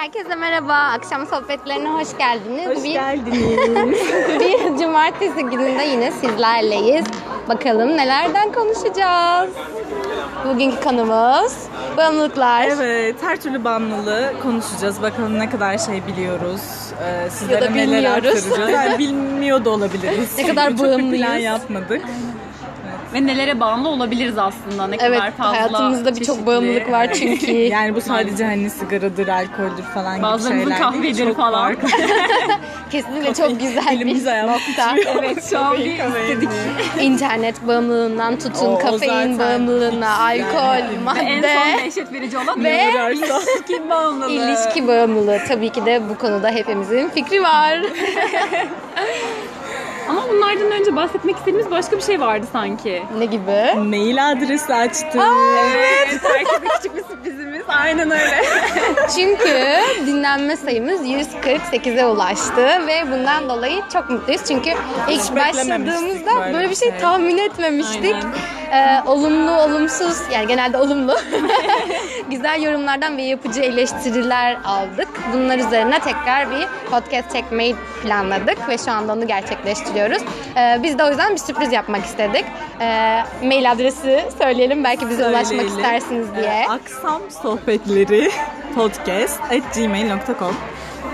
Herkese merhaba. Akşam sohbetlerine hoş geldiniz. Hoş bir, geldiniz. bir cumartesi gününde yine sizlerleyiz. Bakalım nelerden konuşacağız. Bugünkü konumuz bağımlılıklar. evet, her türlü bağımlılığı konuşacağız. Bakalım ne kadar şey biliyoruz. Ee, sizlere Ya da neler bilmiyoruz. aktaracağız. Yani bilmiyor da olabiliriz. Ne kadar Çok bağımlıyız. plan yapmadık. Ve nelere bağımlı olabiliriz aslında ne Evet, kadar fazla hayatımızda birçok bağımlılık var çünkü. Yani bu sadece hani sigaradır, alkoldür falan gibi Bazılarımızın şeyler değil. kahvedir Çok falan. Kesinlikle çok güzel bir nokta. Evet şu an bir istedik. İnternet bağımlılığından tutun, O- o kafein zaten bağımlılığına, alkol, yani. En son madde dehşet verici olan ve ilişki bağımlılığı. ilişki bağımlılığı. Tabii ki de bu konuda hepimizin fikri var. Bunlardan önce bahsetmek istediğimiz başka bir şey vardı sanki. ne gibi? Mail adresi açtık. Evet, herkese küçük bir. Aynen öyle. Çünkü dinlenme sayımız 148'e ulaştı ve bundan dolayı çok mutluyuz. Çünkü ilk başladığımızda böyle böyle bir şey tahmin etmemiştik. Ee, olumlu, olumsuz yani genelde olumlu güzel yorumlardan ve yapıcı eleştiriler aldık. Bunlar üzerine tekrar bir podcast çekmeyi planladık ve şu anda onu gerçekleştiriyoruz. Ee, biz de o yüzden bir sürpriz yapmak istedik. Ee, mail adresi söyleyelim belki bize ulaşmak Söyleyelim. istersiniz diye. Ee, Aksam sohbetleri podcast at gmail.com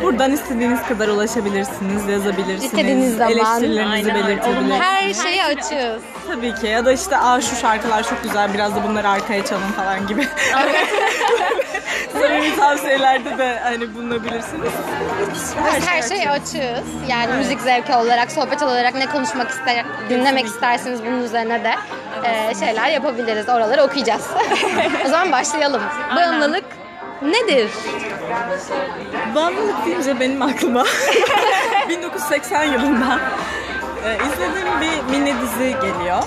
Buradan istediğiniz kadar ulaşabilirsiniz, yazabilirsiniz. İstediğiniz zaman. Eleştirilerinizi Aynen öyle. belirtebilirsiniz. Her şeyi açığız. Tabii ki. Ya da işte Aa, şu şarkılar çok güzel biraz da bunları arkaya çalın falan gibi. Samimi tavsiyelerde de hani bulunabilirsiniz. Biz her şeyi açığız. Yani müzik zevki olarak, sohbet olarak ne konuşmak ister, dinlemek isterseniz bunun üzerine de e, şeyler yapabiliriz. Oraları okuyacağız. o zaman başlayalım. Bağımlılık nedir? Bağımlılık deyince benim aklıma 1980 yılında e, izlediğim bir mini dizi geliyor.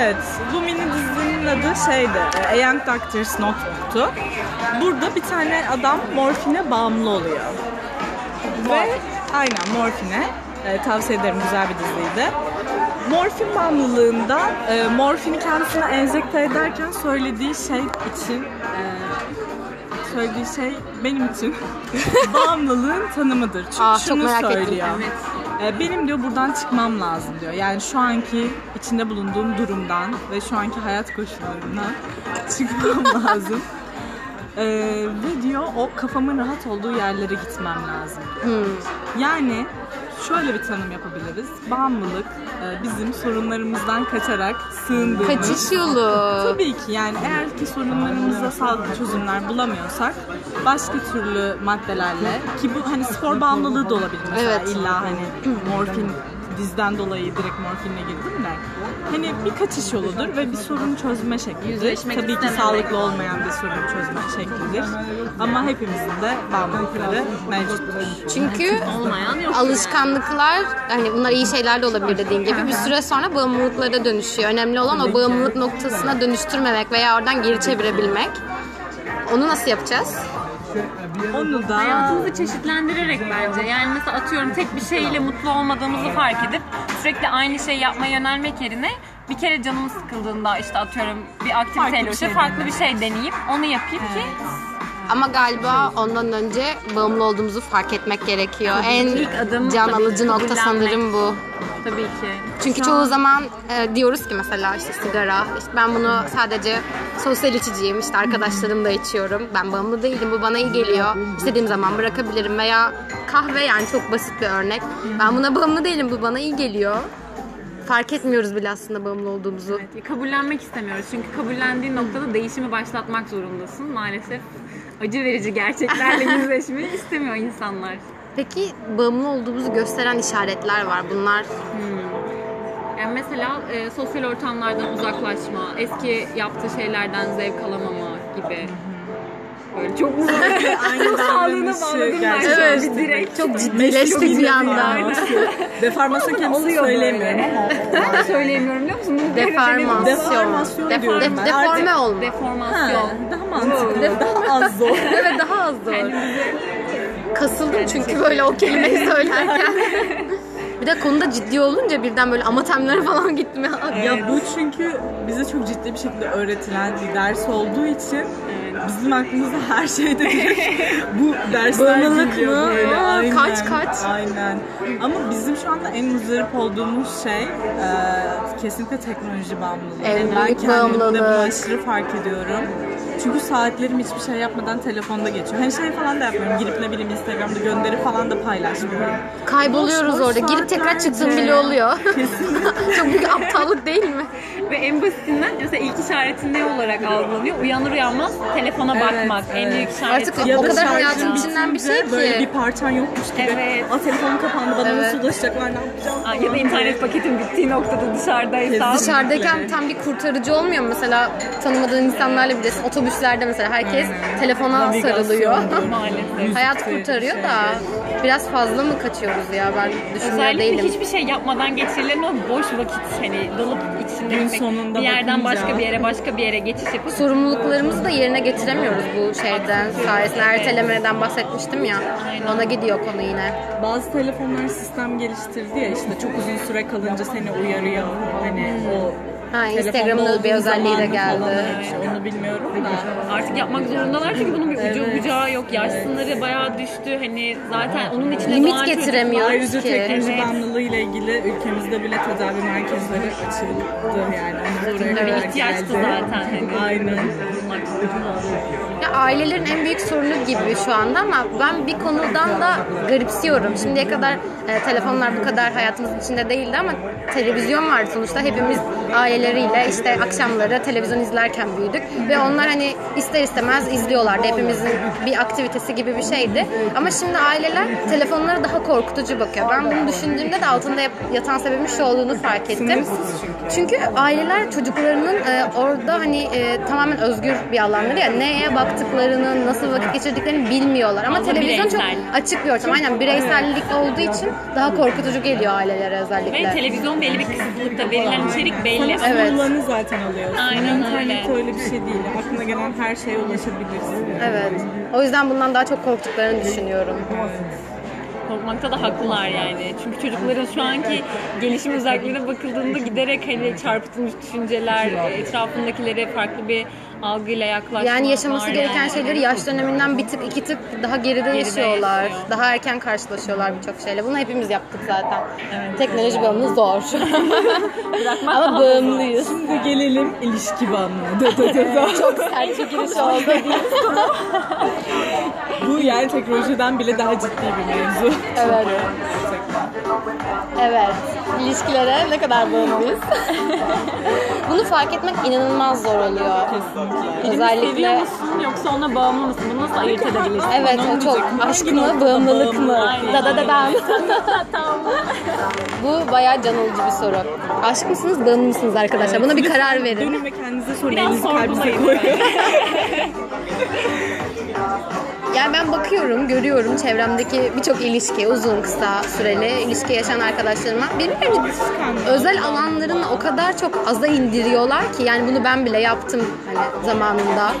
Evet, bu mini dizinin adı şeydi, e, A Young Doctor's Notebook'tu. Burada bir tane adam morfine bağımlı oluyor. Ve aynen morfine, e, tavsiye ederim güzel bir diziydi. Morfin bağımlılığında e, morfini kendisine enjekte ederken söylediği şey için e, söylediği şey benim için bağımlılığın tanımıdır. Çünkü Aa, çok şunu merak ettim. söylüyor. E, benim diyor buradan çıkmam lazım diyor. Yani şu anki içinde bulunduğum durumdan ve şu anki hayat koşullarından çıkmam lazım. E, ve diyor o kafamın rahat olduğu yerlere gitmem lazım. Yani şöyle bir tanım yapabiliriz. Bağımlılık e, bizim sorunlarımızdan kaçarak sığındığımız Kaçış yolu. Tabii ki yani eğer ki sorunlarımıza sağlıklı çözümler bulamıyorsak başka türlü maddelerle ki bu hani spor bağımlılığı da olabilir mesela Evet. illa hani morfin dizden dolayı direkt morfinle girdim de hani bir kaçış yoludur ve bir sorunu çözme şeklidir. Tabii ki sağlıklı olmayan bir sorun çözme şeklidir. Ama hepimizin de bağımlılıkları mevcuttur. Çünkü Olmayan yok. alışkanlıklar hani bunlar iyi şeyler de olabilir dediğin gibi bir süre sonra bağımlılıklara dönüşüyor. Önemli olan o bağımlılık noktasına dönüştürmemek veya oradan geri çevirebilmek. Onu nasıl yapacağız? Onu da Hayatımızı çeşitlendirerek bence. Yani mesela atıyorum tek bir şeyle mutlu olmadığımızı fark edip sürekli aynı şeyi yapmaya yönelmek yerine bir kere canım sıkıldığında işte atıyorum bir Farklı aktiviteyle bir işte şey farklı bir şey deneyip onu yapayım ki Ama galiba ondan önce bağımlı olduğumuzu fark etmek gerekiyor. en ilk adım can alıcı nokta sanırım bu. Tabii ki. Çünkü çoğu zaman e, diyoruz ki mesela işte sigara, işte ben bunu sadece sosyal içiciyim, işte arkadaşlarımla içiyorum. Ben bağımlı değilim, bu bana iyi geliyor. İstediğim zaman bırakabilirim veya kahve yani çok basit bir örnek. Ben buna bağımlı değilim, bu bana iyi geliyor. Fark etmiyoruz bile aslında bağımlı olduğumuzu. Kabullenmek istemiyoruz. Çünkü kabullendiğin noktada değişimi başlatmak zorundasın. Maalesef acı verici gerçeklerle yüzleşmeyi istemiyor insanlar. Peki bağımlı olduğumuzu gösteren işaretler var. Bunlar Yani mesela e, sosyal ortamlardan uzaklaşma, eski yaptığı şeylerden zevk alamama gibi. Böyle çok uzun. aynı Sağlığına bağladım ben. Evet. Direkt. çok ciddileştik bir anda. Deformasyon kendisi böyle. ama Ben de söyleyemiyorum biliyor musun? Bunu bir. Deformasyon. Deformasyon Def- diyorum ben. deforme olma. Ha, Deformasyon. daha mantıklı, daha az zor. Evet daha az zor. Kasıldım çünkü böyle o kelimeyi söylerken. Bir de konuda ciddi olunca birden böyle amatemlere falan gittim. Ya, Ya bu çünkü bize çok ciddi bir şekilde öğretilen bir ders olduğu için bizim aklımızda her şeyde direkt bu dersler Bağımlılık geliyor mı? böyle. Aa, Aynen, kaç, kaç? Aynen. Ama bizim şu anda en muzdarip olduğumuz şey e, kesinlikle teknoloji bağımlılığı. Evlilik ben kendimde bağımlılığı. bunu aşırı fark ediyorum. Çünkü saatlerim hiçbir şey yapmadan telefonda geçiyor. Hani şey falan da yapmıyorum. Girip ne bileyim Instagram'da gönderi falan da paylaşmıyorum. Kayboluyoruz Boş boş orada. Girip tekrar çıktığım bile oluyor. Çok büyük aptallık değil mi? Ve en basitinden mesela ilk işareti ne olarak algılanıyor? Uyanır uyanmaz telefona Evet, bakmak. En evet. büyük işareti. Artık Ya o da kadar hayatın içinden bir şey bitince Böyle ki. bir parçan yokmuş gibi. Evet. Aa telefonum kapandı bana Evet. nasıl ulaşacaklar ne yapacağım? Aa, Ya da internet paketin bittiği noktada dışarıdaysa. Dışarıdayken tam bir kurtarıcı olmuyor mu? Mesela tanımadığın insanlarla bilesin. Otobüslerde mesela herkes telefona sarılıyor. Maalesef. Hayat kurtarıyor da biraz fazla mı kaçıyoruz ya ben düşünmüyor Özellikle değilim. hiçbir şey yapmadan geçirilen o boş vakit hani dalıp içinde Gün gitmek, sonunda bir yerden bakınca. başka bir yere başka bir yere geçiş yapıp Sorumluluklarımızı da yerine getiremiyoruz bu şeyden sayesinde. Ertelemeden bahsetmiştim ya. Ona gidiyor konu yine. Bazı telefonlar sistem geliştirdi ya işte çok uzun süre kalınca seni uyarıyor. Hani o Ha, Instagram'ın bir özelliği de geldi. falan, Onu bilmiyorum da. artık yapmak zorundalar çünkü bunun bir ucu Evet. bucağı yok. Yaş sınırı bayağı düştü. Hani zaten onun içine Limit doğan getiremiyoruz Ayrıca ki. teknoloji Evet. bağımlılığı ile ilgili ülkemizde bile tedavi merkezleri açıldı yani. Onlar oraya Bir ihtiyaçtı zaten. Hani. Aynen. Ya ailelerin en büyük sorunu gibi şu anda ama ben bir konudan da garipsiyorum. Şimdiye kadar e, telefonlar bu kadar hayatımızın içinde değildi ama televizyon vardı sonuçta. Hepimiz aileleriyle işte akşamları televizyon izlerken büyüdük ve onlar hani ister istemez izliyorlardı. Hepimizin bir aktivitesi gibi bir şeydi. Ama şimdi aileler telefonlara daha korkutucu bakıyor. Ben bunu düşündüğümde de altında yatan sebebin şu olduğunu fark ettim. Çünkü. Aileler çocuklarının e, orada hani e, tamamen özgür bir alanları ya neye baktıklarını, nasıl vakit geçirdiklerini bilmiyorlar. Ama Fazla televizyon çok bireysel. açık bir ortam. Aynen bireysellik olduğu için daha korkutucu geliyor ailelere Ve özellikle. televizyon belli bir kısıtlıkta verilen içerik belli. Sana Evet. sunulanı zaten alıyorsun. Aynen İnternet öyle. öyle bir şey değil. Aklına gelen her şeye ulaşabilirsin. Evet. O yüzden bundan daha çok korktuklarını düşünüyorum. Korkmakta da haklılar yani. Çünkü çocukların şu anki gelişim özelliklerine bakıldığında giderek hani çarpıtılmış düşünceler, etrafındakilere farklı bir algıyla yaklaşmak Yani yaşaması gereken yani. şeyleri yaş döneminden bir tık iki tık daha geride, yaşıyorlar. yaşıyor. Daha erken karşılaşıyorlar birçok şeyle. Bunu hepimiz yaptık zaten. Teknoloji bağımlılığı zor. Ama bağımlıyız. Şimdi gelelim ilişki bağımlılığı. Dı dı dı dı. Çok sert bir giriş oldu. Bu yani teknolojiden bile daha ciddi bir mevzu. Evet. Evet. İlişkilere ne kadar bağımlıyız. Bunu fark etmek inanılmaz zor oluyor. Seviyor Özellikle musun yoksa ona bağımlı mısın? Bunu nasıl ayırt edebilirsin? evet o çok aşk mı bağımlılık mı? Da da da tamam. Bu bayağı can alıcı bir soru. Aşık mısınız, bağımlı mısınız arkadaşlar? Buna bir karar verin. Dönün ve kendinize sorun. Biraz sorgulayın. Yani ben bakıyorum, görüyorum çevremdeki birçok ilişki, uzun kısa süreli ilişki yaşayan arkadaşlarıma birbirlerini özel alanlarını o kadar çok aza indiriyorlar ki yani bunu ben bile yaptım hani zamanında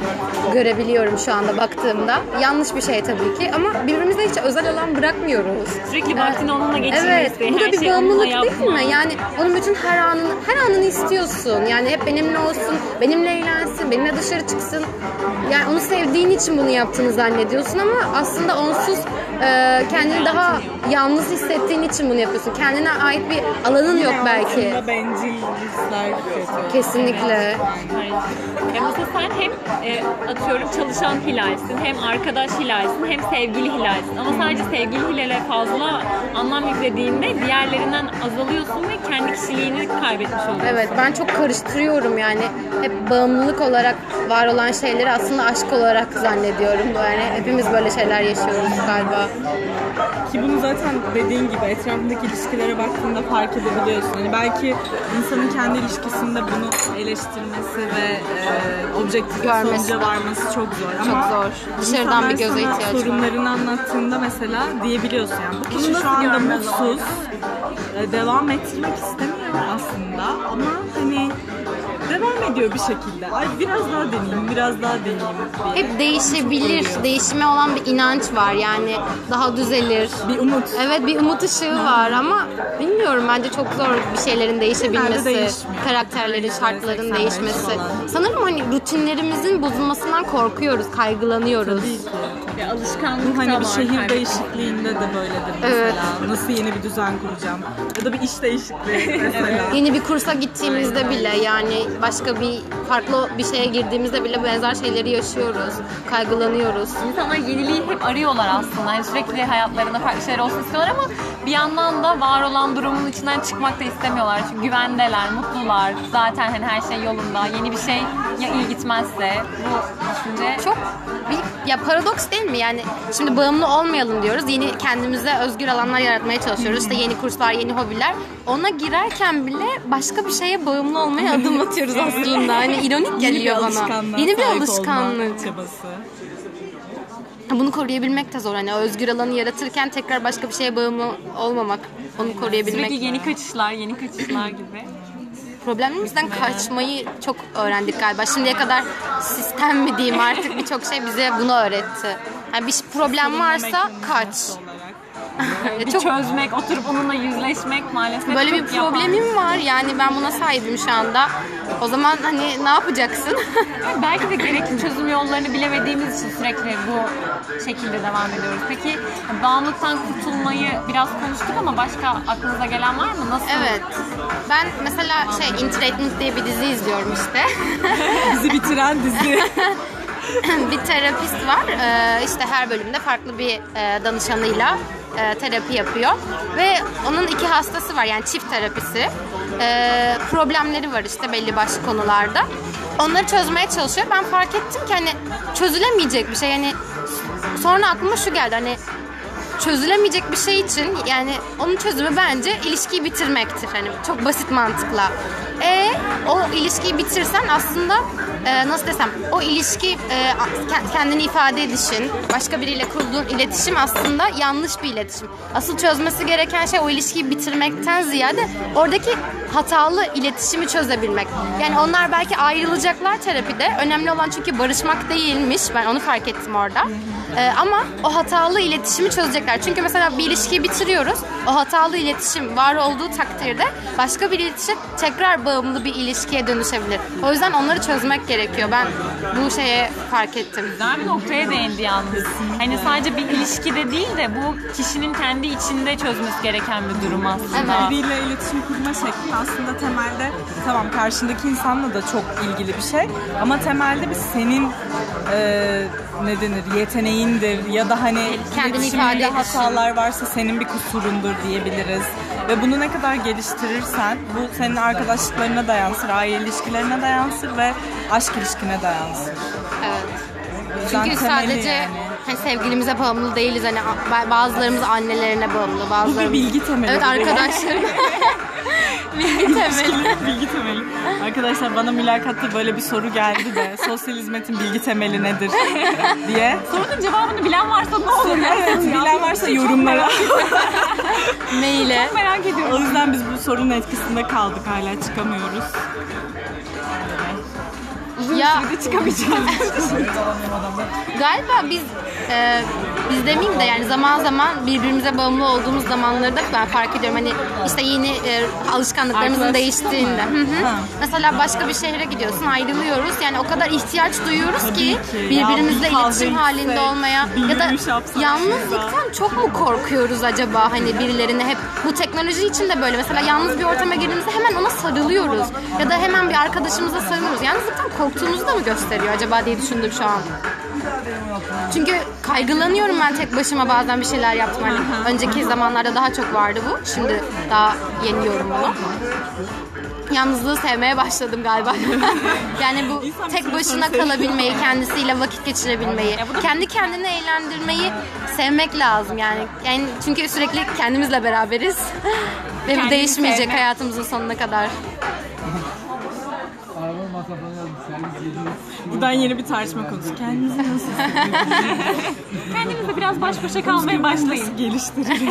görebiliyorum şu anda baktığımda. Yanlış bir şey tabii ki ama birbirimize hiç özel alan bırakmıyoruz. Sürekli vaktini onunla geçirmesi, Evet, bu da bir onunla bağımlılık değil mi? Yani onun bütün her anını, her anını istiyorsun. Yani hep benimle olsun, benimle eğlensin, benimle dışarı çıksın. Yani onu sevdiğin için bunu yaptığını zannediyorsun ama aslında onsuz e, kendini daha yalnız hissettiğin için bunu yapıyorsun. Kendine ait bir alanın yok belki. Aslında kötü. Kesinlikle. Hayır. Ya mesela sen hem e, atıyorum çalışan hilalsin, hem arkadaş hilalsin, hem sevgili hilalsin. Ama sadece sevgili hilale fazla anlam yüklediğinde diğerlerinden azalıyorsun ve kendi kişiliğini kaybetmiş oluyorsun. Evet ben çok karıştırıyorum yani. Hep bağımlılık olarak var olan şeyleri aslında aşk olarak zannediyorum. Yani hepimiz böyle şeyler yaşıyoruz galiba. Ki bunu zaten dediğin gibi etrafındaki ilişkilere baktığında fark edebiliyorsun. Hani belki insanın kendi ilişkisinde bunu eleştirmesi ve e, objektif Görmesi. sonuca varması çok zor. Ama Çok zor. Dışarıdan bir göze ihtiyaç var. sorunlarını anlattığında mesela diyebiliyorsun yani bu kişi şu anda mutsuz, e, devam ettirmek istemiyor aslında ama hani devam ediyor bir şekilde. Ay biraz daha deneyeyim, biraz daha deneyeyim diye. Hep değişebilir. Değişime olan bir inanç var. Yani daha düzelir. Bir umut. Evet bir umut ışığı var ama bilmiyorum bence çok zor bir şeylerin değişebilmesi, karakterlerin, şartların 85 değişmesi. falan. Sanırım hani rutinlerimizin bozulmasından korkuyoruz, kaygılanıyoruz. Bir alışkanlık Bu da hani var. bir şehir kaybetmek. değişikliğinde de böyledir mesela. Evet. Nasıl yeni bir düzen kuracağım? Ya da bir iş değişikliği mesela. Yeni bir kursa gittiğimizde bile yani başka bir farklı bir şeye girdiğimizde bile benzer şeyleri yaşıyoruz. Kaygılanıyoruz. İnsanlar yeniliği hep arıyorlar aslında. Yani sürekli hayatlarında farklı şeyler olsun istiyorlar ama bir yandan da var olan durumun içinden çıkmak da istemiyorlar. Çünkü güvendeler, mutlular. Zaten hani her şey yolunda. Yeni bir şey ya iyi gitmezse bu düşünce Çok bir ya paradoks değil mi? Yani şimdi bağımlı olmayalım diyoruz. Yeni kendimize özgür alanlar yaratmaya çalışıyoruz. İşte yeni kurslar, yeni hobiler. Ona girerken bile başka bir şeye bağımlı olmaya adım atıyoruz aslında. Hani ironik geliyor bana. Yeni bir alışkanlık. çabası. Bunu koruyabilmek de zor. Hani özgür alanı yaratırken tekrar başka bir şeye bağımlı olmamak. Onu koruyabilmek. sürekli yeni kaçışlar, yeni kaçışlar gibi. Problemlerimizden kaçmayı çok öğrendik galiba. Şimdiye kadar sistem mi diyeyim artık birçok şey bize bunu öğretti. Yani bir problem varsa kaç. Bir çok çözmek, oturup onunla yüzleşmek maalesef böyle bir çok yapan. problemim var. Yani ben buna sahibim şu anda. O zaman hani ne yapacaksın? Belki de gerekli çözüm yollarını bilemediğimiz için sürekli bu şekilde devam ediyoruz. Peki bağımlılıktan kurtulmayı biraz konuştuk ama başka aklınıza gelen var mı? Nasıl? evet. Ben mesela şey Interrating diye bir dizi izliyorum işte. Bizi bitiren dizi. bir terapist var. Ee, işte her bölümde farklı bir e, danışanıyla e, terapi yapıyor. Ve onun iki hastası var yani çift terapisi. Ee, problemleri var işte belli başlı konularda. Onları çözmeye çalışıyor. Ben fark ettim ki hani çözülemeyecek bir şey. Yani sonra aklıma şu geldi hani çözülemeyecek bir şey için yani onun çözümü bence ilişkiyi bitirmektir. Hani çok basit mantıkla. E o ilişkiyi bitirsen aslında e, nasıl desem o ilişki e, ke- kendini ifade edişin, başka biriyle kurduğun iletişim aslında yanlış bir iletişim. Asıl çözmesi gereken şey o ilişkiyi bitirmekten ziyade oradaki hatalı iletişimi çözebilmek. Yani onlar belki ayrılacaklar terapide. Önemli olan çünkü barışmak değilmiş. Ben onu fark ettim orada. Ee, ama o hatalı iletişimi çözecekler. Çünkü mesela bir ilişkiyi bitiriyoruz. O hatalı iletişim var olduğu takdirde başka bir ilişki tekrar bağımlı bir ilişkiye dönüşebilir. O yüzden onları çözmek gerekiyor. Ben bu şeye fark ettim. Güzel bir noktaya değindi yalnız. Hani sadece bir ilişkide değil de bu kişinin kendi içinde çözmesi gereken bir durum aslında. Evet. Biriyle iletişim kurma şekli aslında temelde tamam karşındaki insanla da çok ilgili bir şey ama temelde bir senin e, ne denir yeteneğindir ya da hani Kendini ifade hatalar varsa senin bir kusurundur diyebiliriz. Ve bunu ne kadar geliştirirsen bu senin arkadaşlıklarına da yansır, aile ilişkilerine de yansır ve aşk ilişkine de yansır. Evet. Çünkü sadece yani. hani sevgilimize bağımlı değiliz. Hani bazılarımız annelerine bağımlı, bazılarımız... bilgi temeli Evet bu arkadaşlarım. bilgi temeli. bilgi temeli. Arkadaşlar bana mülakatta böyle bir soru geldi de sosyal hizmetin bilgi temeli nedir diye. Sorunun cevabını bilen varsa ne olur? Evet, bilen varsa yorumlara. Maile. Merak o ediyorum. yüzden biz bu sorunun etkisinde kaldık hala çıkamıyoruz. Ya Çıkamayacağız. galiba biz e, biz demeyeyim de yani zaman zaman birbirimize bağımlı olduğumuz zamanlarda ben fark ediyorum hani işte yeni e, alışkanlıklarımızın değiştiğinde. Hı hı. Ha. Mesela başka bir şehre gidiyorsun ayrılıyoruz yani o kadar ihtiyaç duyuyoruz Tabii ki, ki. birbirimizle Ya bir kahve iletişim halinde içsek, olmaya ya da yürüyüş yapsak yalnızlıktan çok mu korkuyoruz acaba hani birilerine hep bu teknoloji için de böyle mesela yalnız bir ortama girdiğimizde hemen ona sarılıyoruz ya da hemen bir arkadaşımıza sarılıyoruz. Yalnızlıktan korktuğumuzu da mı gösteriyor acaba diye düşündüm şu an. Çünkü kaygılanıyorum ben tek başıma bazen bir şeyler yaptım. Hani önceki zamanlarda daha çok vardı bu. Şimdi daha yeniyorum bunu. Yalnızlığı sevmeye başladım galiba. yani bu tek başına kalabilmeyi, kendisiyle vakit geçirebilmeyi, kendi kendini eğlendirmeyi sevmek lazım yani. Yani çünkü sürekli kendimizle beraberiz. Ve bu değişmeyecek hayatımızın sonuna kadar. Buradan yeni bir tartışma konusu. Kendinizi nasıl Kendinizle biraz baş başa kalmaya başlayın. geliştirin?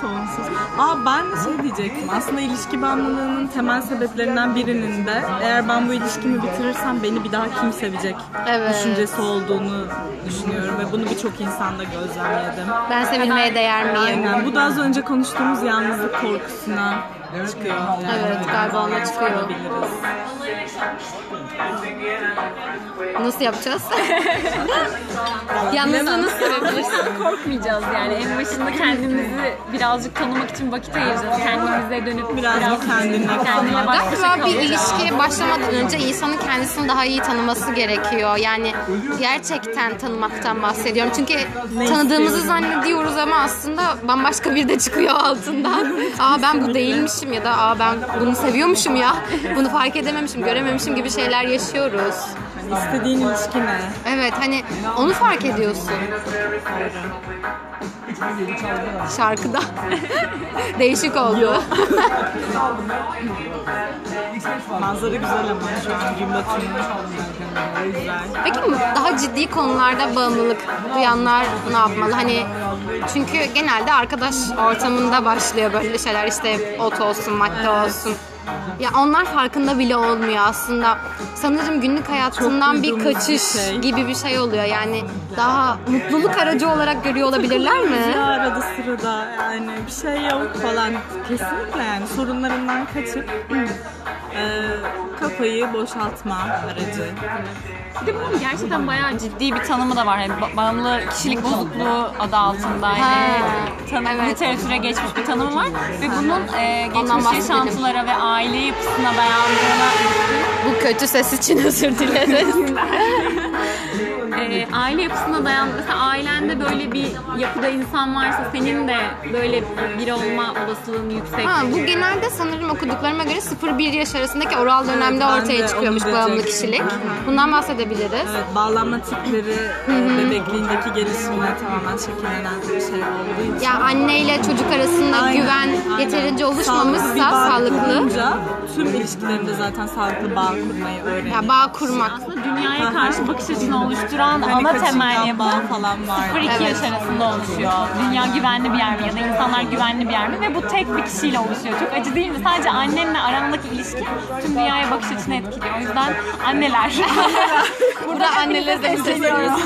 Sonsuz. Aa ben de şey diyecektim. Aslında ilişki bağımlılığının temel sebeplerinden birinin de eğer ben bu ilişkimi bitirirsem beni bir daha kim sevecek Evet. düşüncesi olduğunu düşünüyorum ve bunu birçok insanda gözlemledim. Ben sevilmeye değer miyim? Aynen. Bu da az önce konuştuğumuz yalnızlık korkusuna çıkıyor. Evet, galiba ona çıkıyor. Nasıl yapacağız? Yalnızlığı nasıl sevebiliriz? korkmayacağız yani. En başında kendimizi birazcık tanımak için vakit ayıracağız. Kendimize dönüp Biraz da kendine kendine kalmak. baş başa Galiba bir ilişkiye başlamadan önce insanın kendisini daha iyi tanıması gerekiyor. Yani gerçekten tanımaktan bahsediyorum. Çünkü tanıdığımızı zannediyoruz ama aslında bambaşka bir de çıkıyor altından. Aa ben bu değilmişim ya da aa ben bunu seviyormuşum ya. Bunu fark edememişim, görememişim gibi şeyler yaşıyoruz. Hani istediğin ilişki ne? Evet hani onu fark ediyorsun. Şarkıda. Değişik oldu. Manzara güzel ama şu an gün batımı. Peki daha ciddi konularda bağımlılık duyanlar ne yapmalı? Hani çünkü genelde arkadaş ortamında başlıyor böyle şeyler işte ot olsun, madde olsun. Ya onlar farkında bile olmuyor aslında. Sanırım günlük hayatından bir duyduğumuz bir kaçış şey. gibi bir şey oluyor. Yani daha mutluluk aracı olarak görüyor olabilirler mi? Ya arada sırada yani bir şey yok falan. Kesinlikle yani sorunlarından kaçıp e, kafayı boşaltma aracı. Bir de bunun gerçekten bayağı ciddi bir tanımı da var. Yani ba- bağımlı kişilik bozukluğu adı altında. Yani tanı- evet. literatüre geçmiş bir tanımı var. Ve bunun e, geçmiş yaşantılara ve aile yapısına dayandığına Bu kötü ses için özür dileriz. E, aile yapısına dayan mesela ailende böyle bir yapıda insan varsa senin de böyle biri olma olasılığın yüksek. Ha, bu genelde sanırım okuduklarıma göre 0-1 yaş arasındaki oral dönemde ben ortaya de çıkıyormuş onu bağımlı diyecektim. kişilik. Bundan bahsedebiliriz. Evet, bağlanma tipleri e, bebekliğindeki gelişimle tamamen şekillenen bir şey olduğu için. Ya anne ile çocuk arasında Aynen, güven aynen. yeterince Sağlıklı bir oluşmamışsa bağ sağlıklı. kurunca tüm ilişkilerinde zaten sağlıklı bağ kurmayı öğreniyor. Ya bağ kurmak. Aslında dünyaya karşı bakış açısını oluşturan Hani ana temel yapı bağ falan var. 0-2 Evet. yaş arasında oluşuyor. Dünya güvenli bir yer mi ya da insanlar güvenli bir yer mi? Ve bu tek bir kişiyle oluşuyor. Çok acı değil mi? Sadece annenle arandaki ilişki tüm dünyaya bakış açını etkiliyor. O yüzden anneler. Burada anneleri de sesleniyoruz.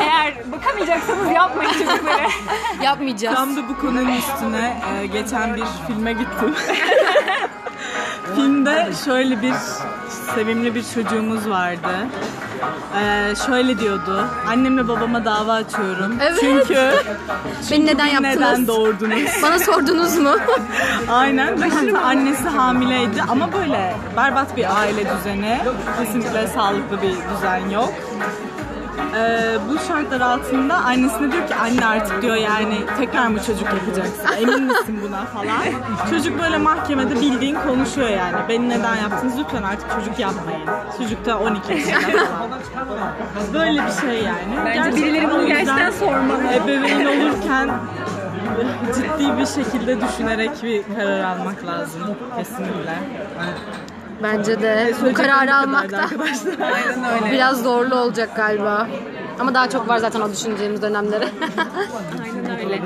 Eğer bakamayacaksanız yapmayın çocukları. yapmayacağız. Tam da bu konunun üstüne e, geçen bir filme gittim. Filmde şöyle bir sevimli bir çocuğumuz vardı. E, şöyle diyordu. Annemle babama dava açıyorum. Evet. Çünkü Beni neden yaptınız? neden doğurdunuz? Bana sordunuz mu? Aynen. Ve hatta annesi hamileydi ama böyle berbat bir aile düzeni. Kesinlikle sağlıklı bir düzen yok. Ee, bu şartlar altında annesine diyor ki anne artık diyor yani tekrar mı çocuk yapacaksın emin misin buna falan. Çocuk böyle mahkemede bildiğin konuşuyor yani beni neden yaptınız lütfen artık çocuk yapmayın. Çocuk da 12 yaşında falan. Böyle bir şey yani. Bence birileri bunu gerçekten sormalı. Ebeveyn olurken ciddi bir şekilde düşünerek bir karar almak lazım kesinlikle. Bence de bu Söyleyeceklerim kararı bu almak kadardı da arkadaşlar. Aynen öyle. biraz zorlu olacak galiba. Ama daha çok var zaten o düşüneceğimiz dönemleri. Aynen öyle.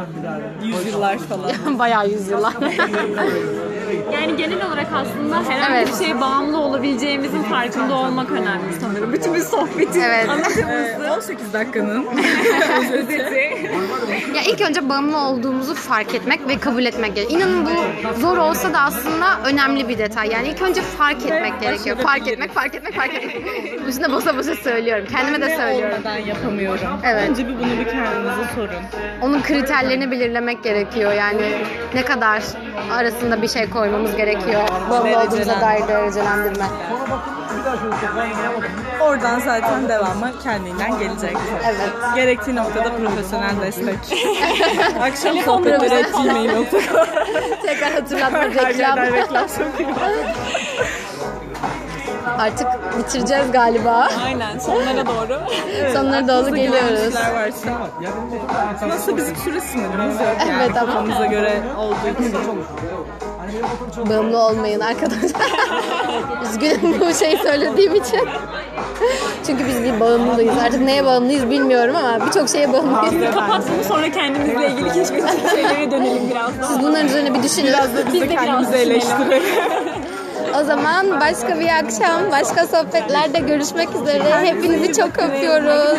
Yüzyıllar falan. Bayağı yüzyıllar. Yani genel olarak aslında herhangi Evet. bir şeye bağımlı olabileceğimizin farkında olmak önemli sanırım. Bütün bir sohbetin Evet. Ee, 18 dakikanın özeti. Ya ilk önce bağımlı olduğumuzu fark etmek ve kabul etmek gerekiyor. İnanın bu zor olsa da aslında önemli bir detay. Yani ilk önce fark etmek gerekiyor. Fark etmek, fark etmek, fark etmek. Üstüne basa basa söylüyorum. Kendime de söylüyorum. olmadan yapamıyorum. Evet. Önce bir bunu bir kendinize sorun. Onun kriterlerini belirlemek gerekiyor. Yani ne kadar arasında bir şey koymamız gerekiyor. Bağımlı olduğumuza dair derecelendirme. Oradan zaten devamı kendinden gelecek. Evet. Gerektiği noktada profesyonel destek. Akşam sohbetleri gmail.com Tekrar hatırlatma Her reklam. yerden reklam sokuyor. Artık bitireceğiz galiba. Aynen sonlara doğru. Sonlara doğru geliyoruz. varsa. Nasıl bizim süre sınırımız yok yani Evet, ama- kafamıza göre olduğu için. Bağımlı olmayın arkadaşlar. Üzgünüm bu şeyi söylediğim için. Çünkü biz bir bağımlıyız. Artık neye bağımlıyız bilmiyorum ama birçok şeye bağımlıyız. Kapat bunu sonra kendimizle ilgili keşfedecek şeylere dönelim biraz daha. Siz bunların üzerine bir düşünün. Biz de kendimizi eleştirelim. O zaman başka bir akşam, başka sohbetlerde görüşmek üzere. Hepinizi çok öpüyoruz.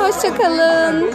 Hoşçakalın.